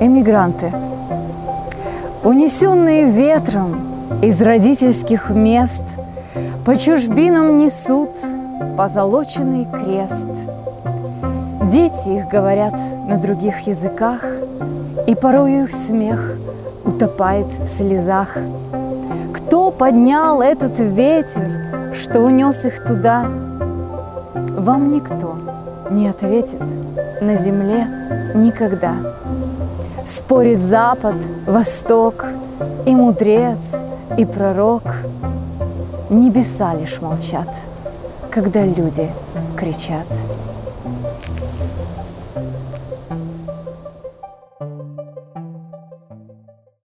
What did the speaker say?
Эмигранты, унесенные ветром из родительских мест, По чужбинам несут позолоченный крест. Дети их говорят на других языках, И порою их смех утопает в слезах. Кто поднял этот ветер, что унес их туда? Вам никто не ответит на земле никогда. Спорит Запад, Восток, и мудрец, и пророк. Небеса лишь молчат, когда люди кричат –